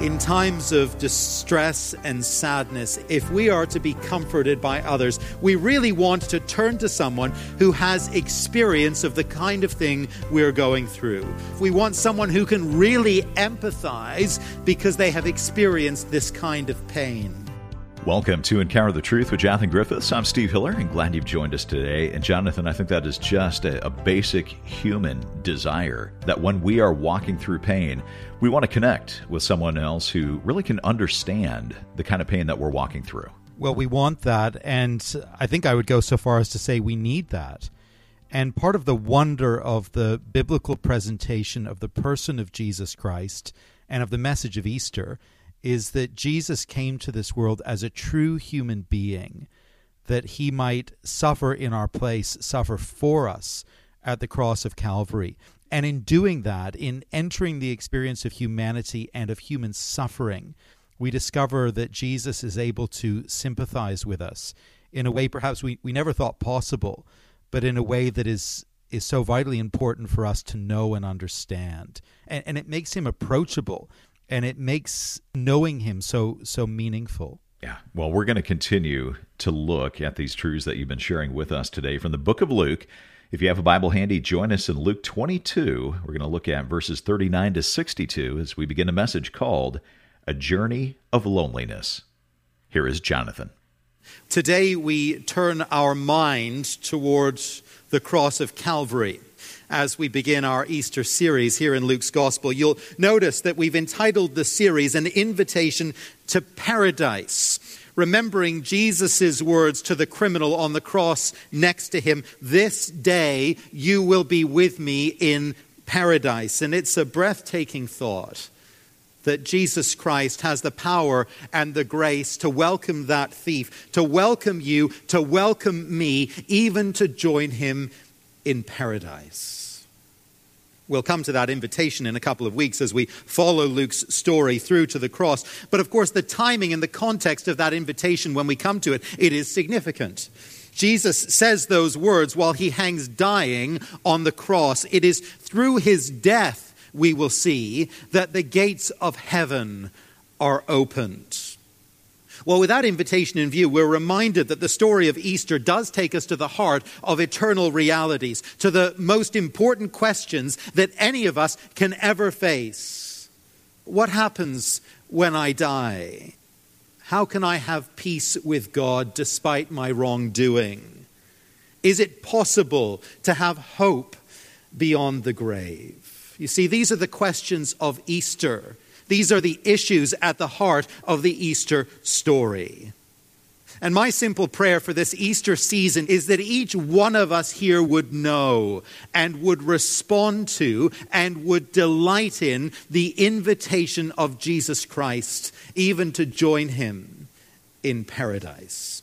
In times of distress and sadness, if we are to be comforted by others, we really want to turn to someone who has experience of the kind of thing we're going through. We want someone who can really empathize because they have experienced this kind of pain. Welcome to Encounter the Truth with Jonathan Griffiths. I'm Steve Hiller, and glad you've joined us today. And Jonathan, I think that is just a, a, basic human desire that when we are walking through pain, we want to connect with someone else who really can understand the kind of pain that we're walking through. Well, we want that, and I think I would go so far as to say we need that. And part of the wonder of the biblical presentation of the person of Jesus Christ and of the message of Easter is that Jesus came to this world as a true human being, that he might suffer in our place, suffer for us at the cross of Calvary. And in doing that, in entering the experience of humanity and of human suffering, we discover that Jesus is able to sympathize with us in a way perhaps we, we never thought possible, but in a way that is is so vitally important for us to know and understand. And, and it makes him approachable and it makes knowing him so so meaningful. Yeah. Well, we're going to continue to look at these truths that you've been sharing with us today from the book of Luke. If you have a Bible handy, join us in Luke 22. We're going to look at verses 39 to 62 as we begin a message called A Journey of Loneliness. Here is Jonathan. Today we turn our mind towards the cross of Calvary as we begin our Easter series here in Luke's Gospel. You'll notice that we've entitled the series An Invitation to Paradise, remembering Jesus' words to the criminal on the cross next to him This day you will be with me in paradise. And it's a breathtaking thought that Jesus Christ has the power and the grace to welcome that thief, to welcome you, to welcome me, even to join him in paradise. We'll come to that invitation in a couple of weeks as we follow Luke's story through to the cross. But of course, the timing and the context of that invitation when we come to it, it is significant. Jesus says those words while he hangs dying on the cross. It is through his death we will see that the gates of heaven are opened. Well, with that invitation in view, we're reminded that the story of Easter does take us to the heart of eternal realities, to the most important questions that any of us can ever face. What happens when I die? How can I have peace with God despite my wrongdoing? Is it possible to have hope beyond the grave? You see, these are the questions of Easter these are the issues at the heart of the Easter story. And my simple prayer for this Easter season is that each one of us here would know and would respond to and would delight in the invitation of Jesus Christ, even to join him in paradise.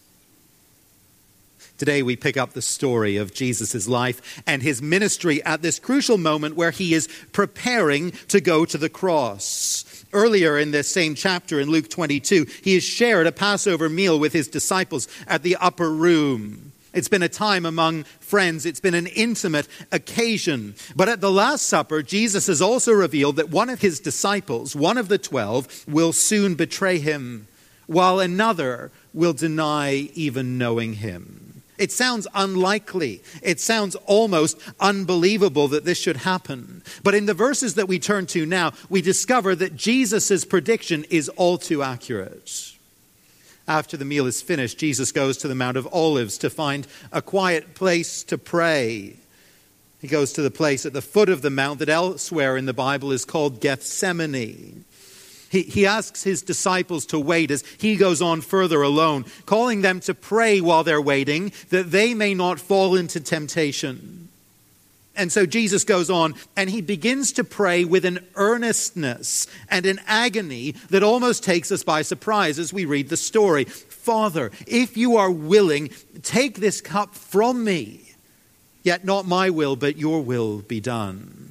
Today, we pick up the story of Jesus' life and his ministry at this crucial moment where he is preparing to go to the cross. Earlier in this same chapter in Luke 22, he has shared a Passover meal with his disciples at the upper room. It's been a time among friends. It's been an intimate occasion. But at the Last Supper, Jesus has also revealed that one of his disciples, one of the twelve, will soon betray him, while another will deny even knowing him. It sounds unlikely. It sounds almost unbelievable that this should happen. But in the verses that we turn to now, we discover that Jesus' prediction is all too accurate. After the meal is finished, Jesus goes to the Mount of Olives to find a quiet place to pray. He goes to the place at the foot of the mount that elsewhere in the Bible is called Gethsemane. He, he asks his disciples to wait as he goes on further alone, calling them to pray while they're waiting that they may not fall into temptation. And so Jesus goes on and he begins to pray with an earnestness and an agony that almost takes us by surprise as we read the story. Father, if you are willing, take this cup from me, yet not my will, but your will be done.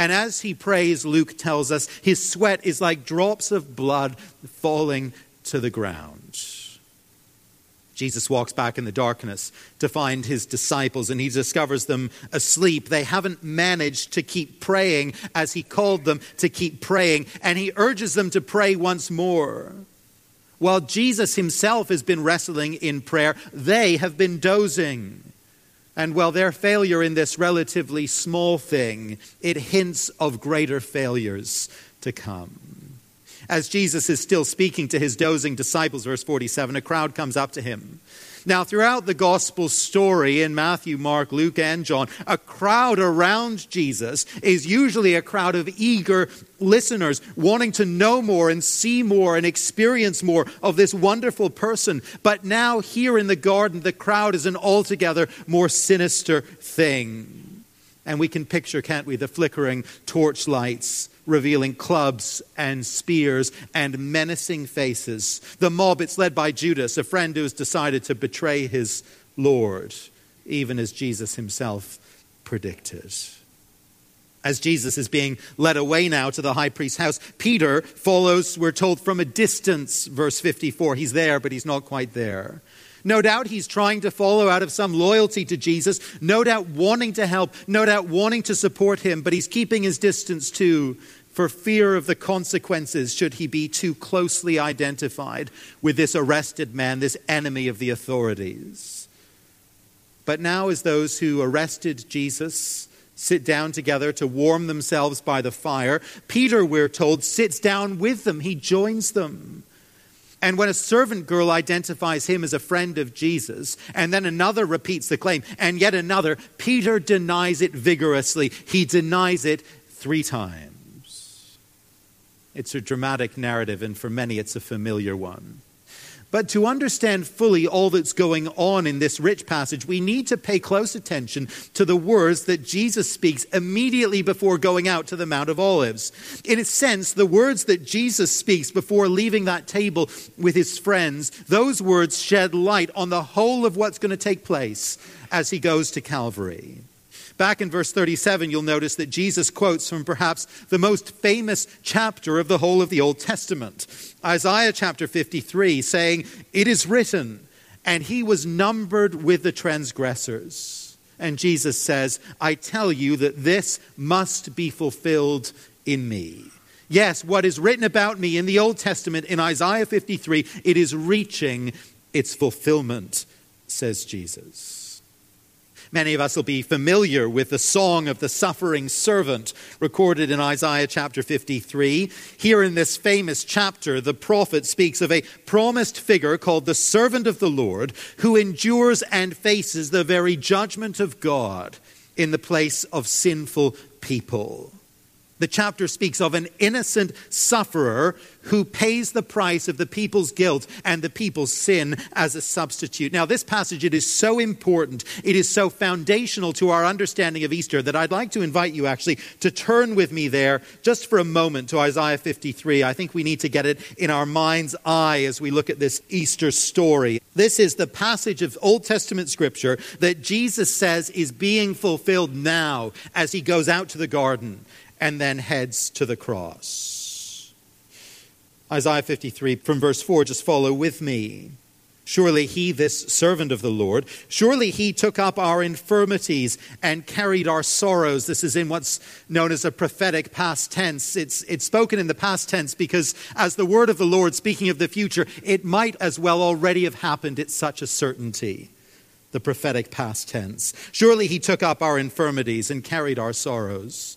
And as he prays, Luke tells us, his sweat is like drops of blood falling to the ground. Jesus walks back in the darkness to find his disciples and he discovers them asleep. They haven't managed to keep praying as he called them to keep praying, and he urges them to pray once more. While Jesus himself has been wrestling in prayer, they have been dozing. And while their failure in this relatively small thing, it hints of greater failures to come. As Jesus is still speaking to his dozing disciples, verse 47, a crowd comes up to him. Now, throughout the gospel story in Matthew, Mark, Luke, and John, a crowd around Jesus is usually a crowd of eager listeners wanting to know more and see more and experience more of this wonderful person. But now, here in the garden, the crowd is an altogether more sinister thing. And we can picture, can't we, the flickering torchlights revealing clubs and spears and menacing faces. The mob, it's led by Judas, a friend who has decided to betray his Lord, even as Jesus himself predicted. As Jesus is being led away now to the high priest's house, Peter follows, we're told, from a distance, verse 54. He's there, but he's not quite there. No doubt he's trying to follow out of some loyalty to Jesus, no doubt wanting to help, no doubt wanting to support him, but he's keeping his distance too for fear of the consequences should he be too closely identified with this arrested man, this enemy of the authorities. But now, as those who arrested Jesus sit down together to warm themselves by the fire, Peter, we're told, sits down with them. He joins them. And when a servant girl identifies him as a friend of Jesus, and then another repeats the claim, and yet another, Peter denies it vigorously. He denies it three times. It's a dramatic narrative, and for many, it's a familiar one. But to understand fully all that's going on in this rich passage, we need to pay close attention to the words that Jesus speaks immediately before going out to the Mount of Olives. In a sense, the words that Jesus speaks before leaving that table with his friends, those words shed light on the whole of what's going to take place as he goes to Calvary. Back in verse 37, you'll notice that Jesus quotes from perhaps the most famous chapter of the whole of the Old Testament, Isaiah chapter 53, saying, It is written, and he was numbered with the transgressors. And Jesus says, I tell you that this must be fulfilled in me. Yes, what is written about me in the Old Testament in Isaiah 53, it is reaching its fulfillment, says Jesus. Many of us will be familiar with the song of the suffering servant recorded in Isaiah chapter 53. Here in this famous chapter, the prophet speaks of a promised figure called the servant of the Lord who endures and faces the very judgment of God in the place of sinful people. The chapter speaks of an innocent sufferer who pays the price of the people's guilt and the people's sin as a substitute. Now, this passage, it is so important, it is so foundational to our understanding of Easter that I'd like to invite you actually to turn with me there just for a moment to Isaiah 53. I think we need to get it in our mind's eye as we look at this Easter story. This is the passage of Old Testament scripture that Jesus says is being fulfilled now as he goes out to the garden and then heads to the cross. Isaiah 53 from verse 4, just follow with me. Surely he, this servant of the Lord, surely he took up our infirmities and carried our sorrows. This is in what's known as a prophetic past tense. It's, it's spoken in the past tense because, as the word of the Lord speaking of the future, it might as well already have happened. It's such a certainty. The prophetic past tense. Surely he took up our infirmities and carried our sorrows.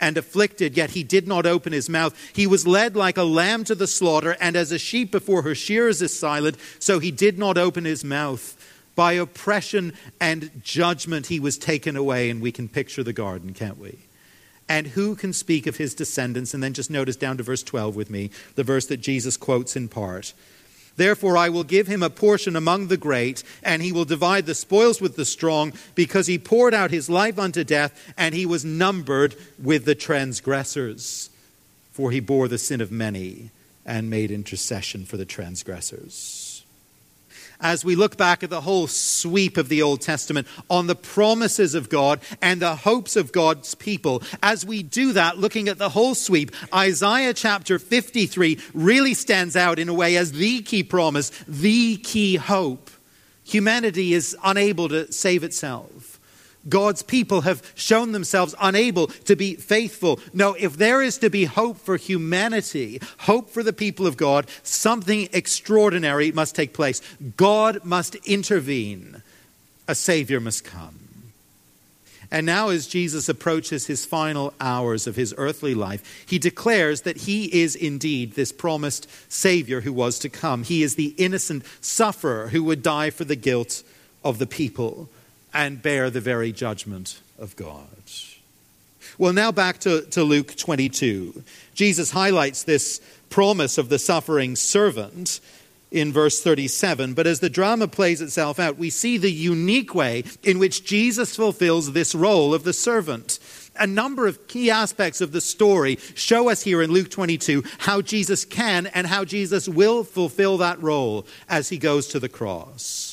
and afflicted, yet he did not open his mouth. He was led like a lamb to the slaughter, and as a sheep before her shearers is silent, so he did not open his mouth. By oppression and judgment he was taken away, and we can picture the garden, can't we? And who can speak of his descendants? And then just notice down to verse 12 with me, the verse that Jesus quotes in part. Therefore, I will give him a portion among the great, and he will divide the spoils with the strong, because he poured out his life unto death, and he was numbered with the transgressors. For he bore the sin of many and made intercession for the transgressors as we look back at the whole sweep of the Old Testament on the promises of God and the hopes of God's people. As we do that, looking at the whole sweep, Isaiah chapter 53 really stands out in a way as the key promise, the key hope. Humanity is unable to save itself. God's people have shown themselves unable to be faithful. No, if there is to be hope for humanity, hope for the people of God, something extraordinary must take place. God must intervene. A Savior must come. And now, as Jesus approaches his final hours of his earthly life, he declares that he is indeed this promised Savior who was to come. He is the innocent sufferer who would die for the guilt of the people and bear the very judgment of God. Well, now back to, to Luke 22. Jesus highlights this promise of the suffering servant in verse 37. But as the drama plays itself out, we see the unique way in which Jesus fulfills this role of the servant. A number of key aspects of the story show us here in Luke 22 how Jesus can and how Jesus will fulfill that role as he goes to the cross.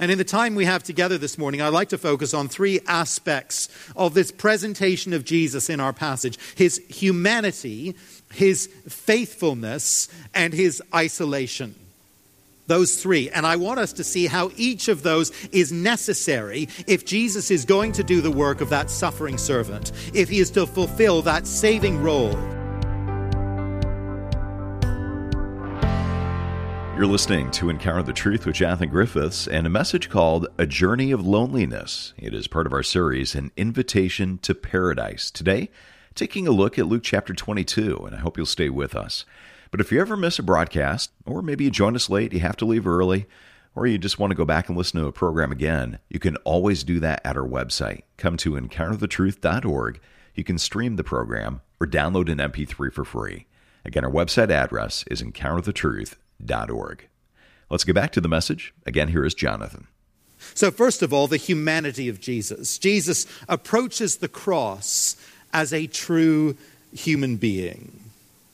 And in the time we have together this morning, I'd like to focus on three aspects of this presentation of Jesus in our passage his humanity, his faithfulness, and his isolation. Those three. And I want us to see how each of those is necessary if Jesus is going to do the work of that suffering servant, if he is to fulfill that saving role. You're listening to Encounter the Truth with Jonathan Griffiths and a message called A Journey of Loneliness. It is part of our series, An Invitation to Paradise. Today, taking a look at Luke chapter 22, and I hope you'll stay with us. But if you ever miss a broadcast, or maybe you join us late, you have to leave early, or you just want to go back and listen to a program again, you can always do that at our website. Come to encounterthetruth.org. You can stream the program or download an MP3 for free. Again, our website address is encounterthetruth.org org. Let's get back to the message. Again, here is Jonathan. So, first of all, the humanity of Jesus. Jesus approaches the cross as a true human being.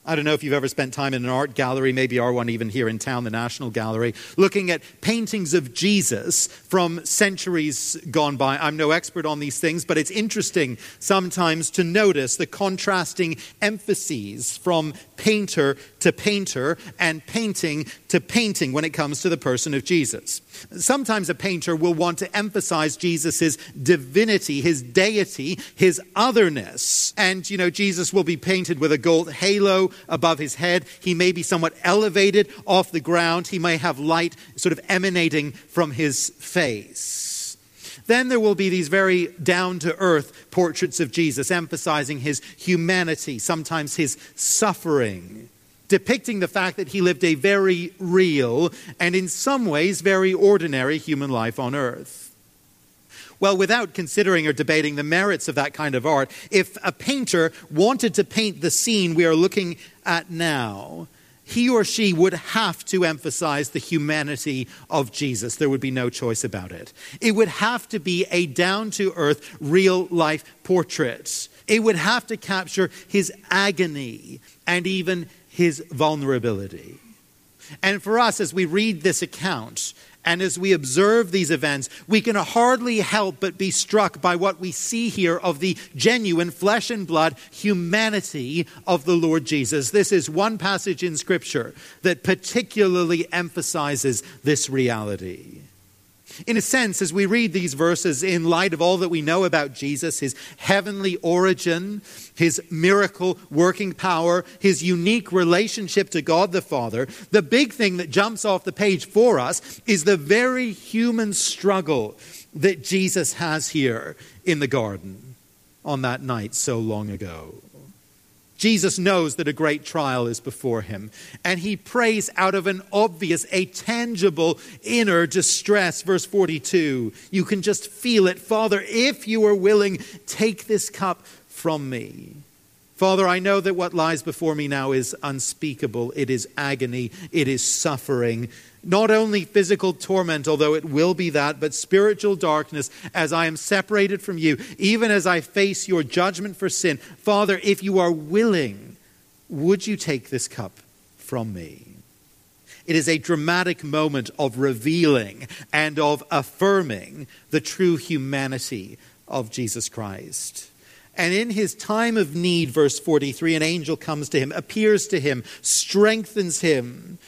I don't know if you've ever spent time in an art gallery, maybe our one even here in town, the National Gallery, looking at paintings of Jesus from centuries gone by. I'm no expert on these things, but it's interesting sometimes to notice the contrasting emphases from painter to painter and painting to painting when it comes to the person of Jesus. Sometimes a painter will want to emphasize Jesus' divinity, his deity, his otherness. And, you know, Jesus will be painted with a gold halo above his head. He may be somewhat elevated off the ground. He may have light sort of emanating from his face. Then there will be these very down to earth portraits of Jesus, emphasizing his humanity, sometimes his suffering, depicting the fact that he lived a very real and, in some ways, very ordinary human life on earth. Well, without considering or debating the merits of that kind of art, if a painter wanted to paint the scene we are looking at now, he or she would have to emphasize the humanity of Jesus. There would be no choice about it. It would have to be a down to earth, real life portrait. It would have to capture his agony and even his vulnerability. And for us, as we read this account, and as we observe these events, we can hardly help but be struck by what we see here of the genuine flesh and blood humanity of the Lord Jesus. This is one passage in Scripture that particularly emphasizes this reality. In a sense, as we read these verses in light of all that we know about Jesus, his heavenly origin, his miracle working power, his unique relationship to God the Father, the big thing that jumps off the page for us is the very human struggle that Jesus has here in the garden on that night so long ago. Jesus knows that a great trial is before him, and he prays out of an obvious, a tangible inner distress. Verse 42 you can just feel it. Father, if you are willing, take this cup from me. Father, I know that what lies before me now is unspeakable. It is agony. It is suffering. Not only physical torment, although it will be that, but spiritual darkness as I am separated from you, even as I face your judgment for sin. Father, if you are willing, would you take this cup from me? It is a dramatic moment of revealing and of affirming the true humanity of Jesus Christ. And in his time of need, verse 43, an angel comes to him, appears to him, strengthens him.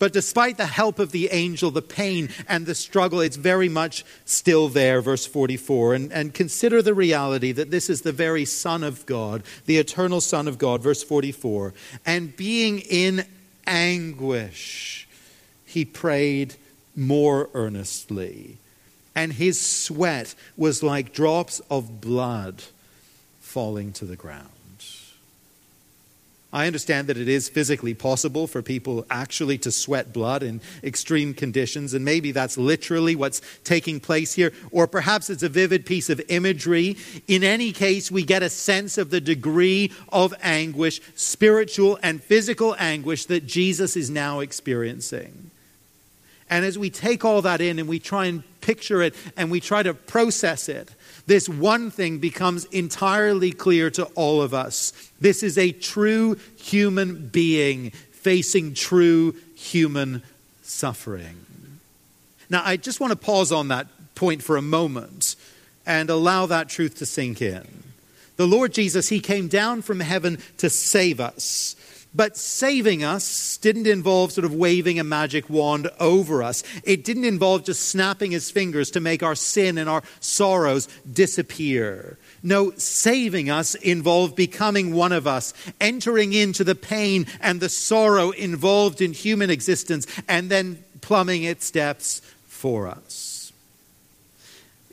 But despite the help of the angel, the pain and the struggle, it's very much still there, verse 44. And, and consider the reality that this is the very Son of God, the eternal Son of God, verse 44. And being in anguish, he prayed more earnestly. And his sweat was like drops of blood falling to the ground. I understand that it is physically possible for people actually to sweat blood in extreme conditions, and maybe that's literally what's taking place here, or perhaps it's a vivid piece of imagery. In any case, we get a sense of the degree of anguish, spiritual and physical anguish, that Jesus is now experiencing. And as we take all that in and we try and picture it and we try to process it, this one thing becomes entirely clear to all of us. This is a true human being facing true human suffering. Now, I just want to pause on that point for a moment and allow that truth to sink in. The Lord Jesus, He came down from heaven to save us. But saving us didn't involve sort of waving a magic wand over us. It didn't involve just snapping his fingers to make our sin and our sorrows disappear. No, saving us involved becoming one of us, entering into the pain and the sorrow involved in human existence, and then plumbing its depths for us.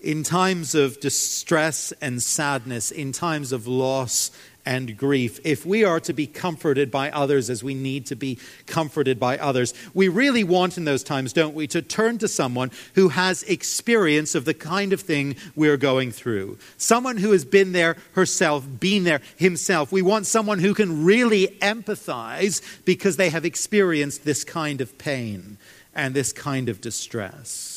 In times of distress and sadness, in times of loss and grief, if we are to be comforted by others as we need to be comforted by others, we really want in those times, don't we, to turn to someone who has experience of the kind of thing we're going through. Someone who has been there herself, been there himself. We want someone who can really empathize because they have experienced this kind of pain and this kind of distress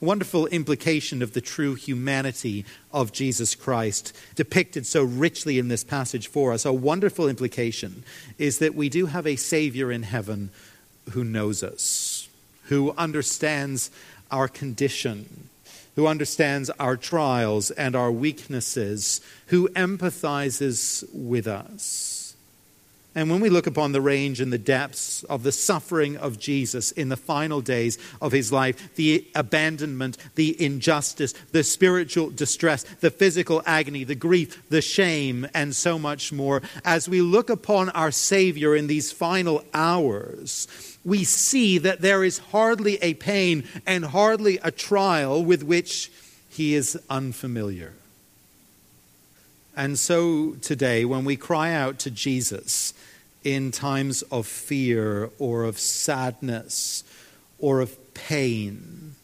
wonderful implication of the true humanity of Jesus Christ, depicted so richly in this passage for us. A wonderful implication is that we do have a Savior in heaven who knows us, who understands our condition, who understands our trials and our weaknesses, who empathizes with us. And when we look upon the range and the depths of the suffering of Jesus in the final days of his life, the abandonment, the injustice, the spiritual distress, the physical agony, the grief, the shame, and so much more, as we look upon our Savior in these final hours, we see that there is hardly a pain and hardly a trial with which he is unfamiliar. And so today, when we cry out to Jesus in times of fear or of sadness or of pain,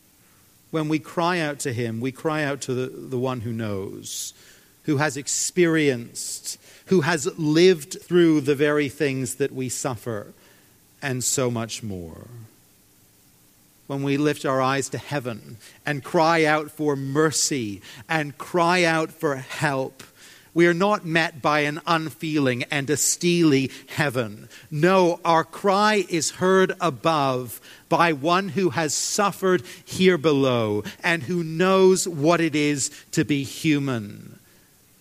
when we cry out to Him, we cry out to the, the one who knows, who has experienced, who has lived through the very things that we suffer, and so much more. When we lift our eyes to heaven and cry out for mercy and cry out for help, we are not met by an unfeeling and a steely heaven. No, our cry is heard above by one who has suffered here below and who knows what it is to be human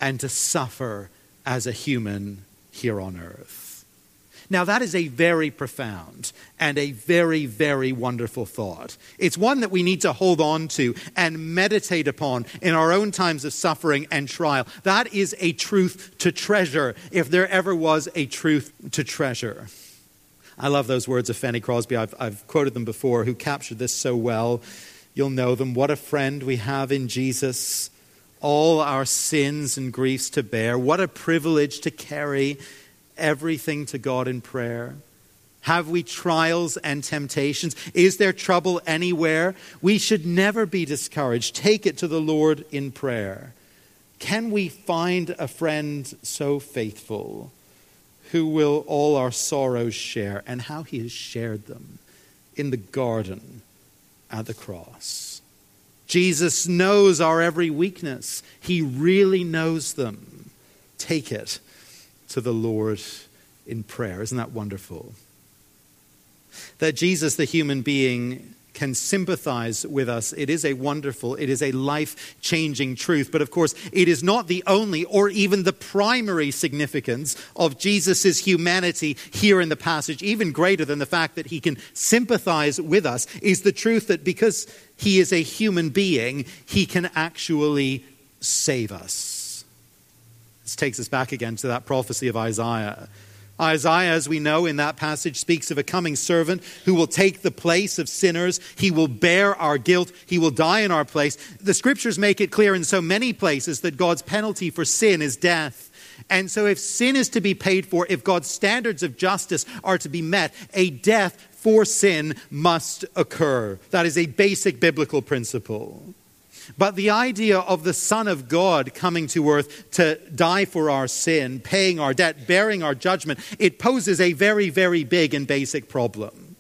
and to suffer as a human here on earth. Now, that is a very profound and a very, very wonderful thought. It's one that we need to hold on to and meditate upon in our own times of suffering and trial. That is a truth to treasure, if there ever was a truth to treasure. I love those words of Fanny Crosby. I've, I've quoted them before, who captured this so well. You'll know them. What a friend we have in Jesus, all our sins and griefs to bear. What a privilege to carry everything to God in prayer? Have we trials and temptations? Is there trouble anywhere? We should never be discouraged. Take it to the Lord in prayer. Can we find a friend so faithful who will all our sorrows share and how he has shared them in the garden at the cross? Jesus knows our every weakness. He really knows them. Take it to the Lord in prayer. Isn't that wonderful? That Jesus, the human being, can sympathize with us. It is a wonderful, it is a life changing truth. But of course, it is not the only or even the primary significance of Jesus' humanity here in the passage. Even greater than the fact that he can sympathize with us is the truth that because he is a human being, he can actually save us. This takes us back again to that prophecy of Isaiah Isaiah, as we know in that passage, speaks of a coming servant who will take the place of sinners. He will bear our guilt. He will die in our place. The scriptures make it clear in so many places that God's penalty for sin is death. And so, if sin is to be paid for, if God's standards of justice are to be met, a death for sin must occur. That is a basic biblical principle. But the idea of the Son of God coming to earth to die for our sin, paying our debt, bearing our judgment, it poses a very, very big and basic problem.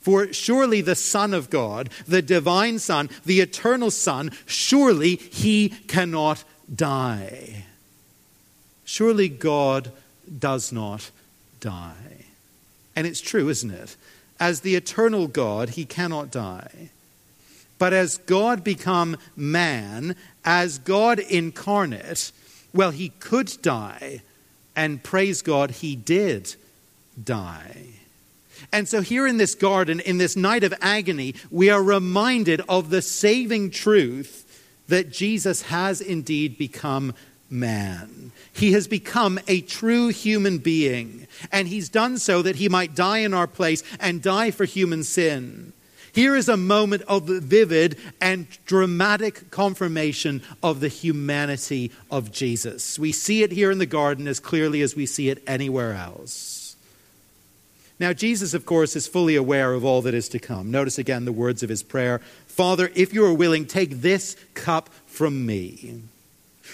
For surely the Son of God, the divine Son, the eternal Son, surely he cannot die. Surely God does not die. And it's true, isn't it? As the eternal God, he cannot die. But as God become man, as God incarnate, well, he could die, and praise God, he did die. And so, here in this garden, in this night of agony, we are reminded of the saving truth that Jesus has indeed become man. He has become a true human being, and he's done so that he might die in our place and die for human sin. Here is a moment of vivid and dramatic confirmation of the humanity of Jesus. We see it here in the garden as clearly as we see it anywhere else. Now, Jesus, of course, is fully aware of all that is to come. Notice again the words of his prayer Father, if you are willing, take this cup from me.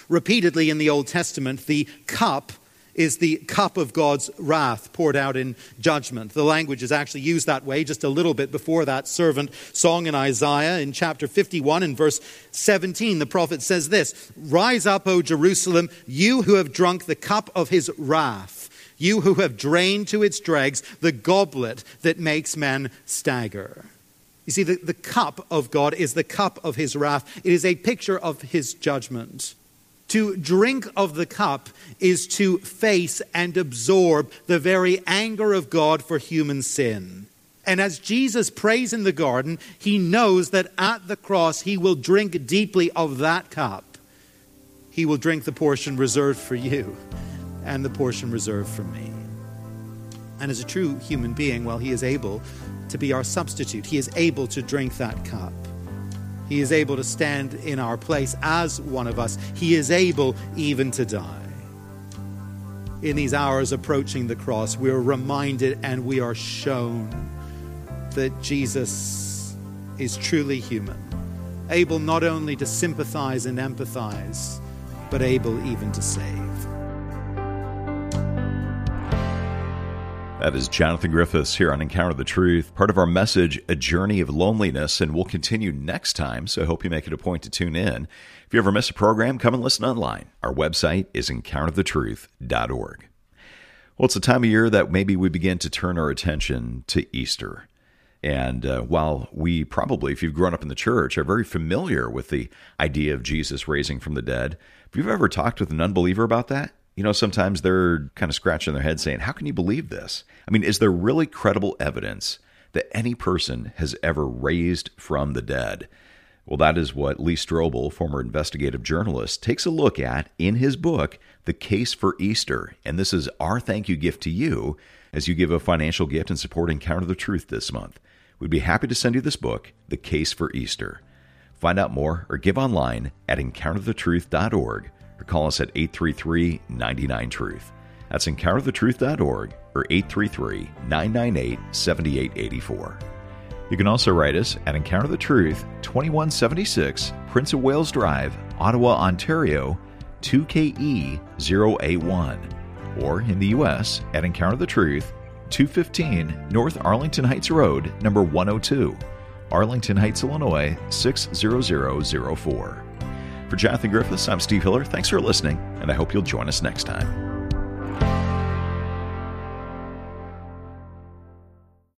Repeatedly in the Old Testament, the cup is the cup of God's wrath poured out in judgment. The language is actually used that way just a little bit before that servant song in Isaiah in chapter 51 and verse 17. The prophet says this Rise up, O Jerusalem, you who have drunk the cup of his wrath. You who have drained to its dregs the goblet that makes men stagger. You see, the, the cup of God is the cup of his wrath. It is a picture of his judgment. To drink of the cup is to face and absorb the very anger of God for human sin. And as Jesus prays in the garden, he knows that at the cross he will drink deeply of that cup. He will drink the portion reserved for you and the portion reserved for me. And as a true human being, well, he is able to be our substitute. He is able to drink that cup. He is able to stand in our place as one of us. He is able even to die. In these hours approaching the cross, we are reminded and we are shown that Jesus is truly human, able not only to sympathize and empathize, but able even to save. That is Jonathan Griffiths here on Encounter the Truth, part of our message, A Journey of Loneliness, and we'll continue next time, so I hope you make it a point to tune in. If you ever miss a program, come and listen online. Our website is encounterthetruth.org. Well, it's a time of year that maybe we begin to turn our attention to Easter. And uh, while we probably, if you've grown up in the church, are very familiar with the idea of Jesus raising from the dead, if you've ever talked with an unbeliever about that, you know, sometimes they're kind of scratching their head saying, How can you believe this? I mean, is there really credible evidence that any person has ever raised from the dead? Well, that is what Lee Strobel, former investigative journalist, takes a look at in his book, The Case for Easter. And this is our thank you gift to you as you give a financial gift and support Encounter the Truth this month. We'd be happy to send you this book, The Case for Easter. Find out more or give online at encounterthetruth.org or call us at 833 99 Truth. That's encounterthetruth.org or 833 998 7884. You can also write us at Encounter the Truth, 2176 Prince of Wales Drive, Ottawa, Ontario 2KE081, or in the U.S. at Encounter the Truth, 215 North Arlington Heights Road, number 102, Arlington Heights, Illinois 60004. For Jonathan Griffiths, I'm Steve Hiller. Thanks for listening, and I hope you'll join us next time.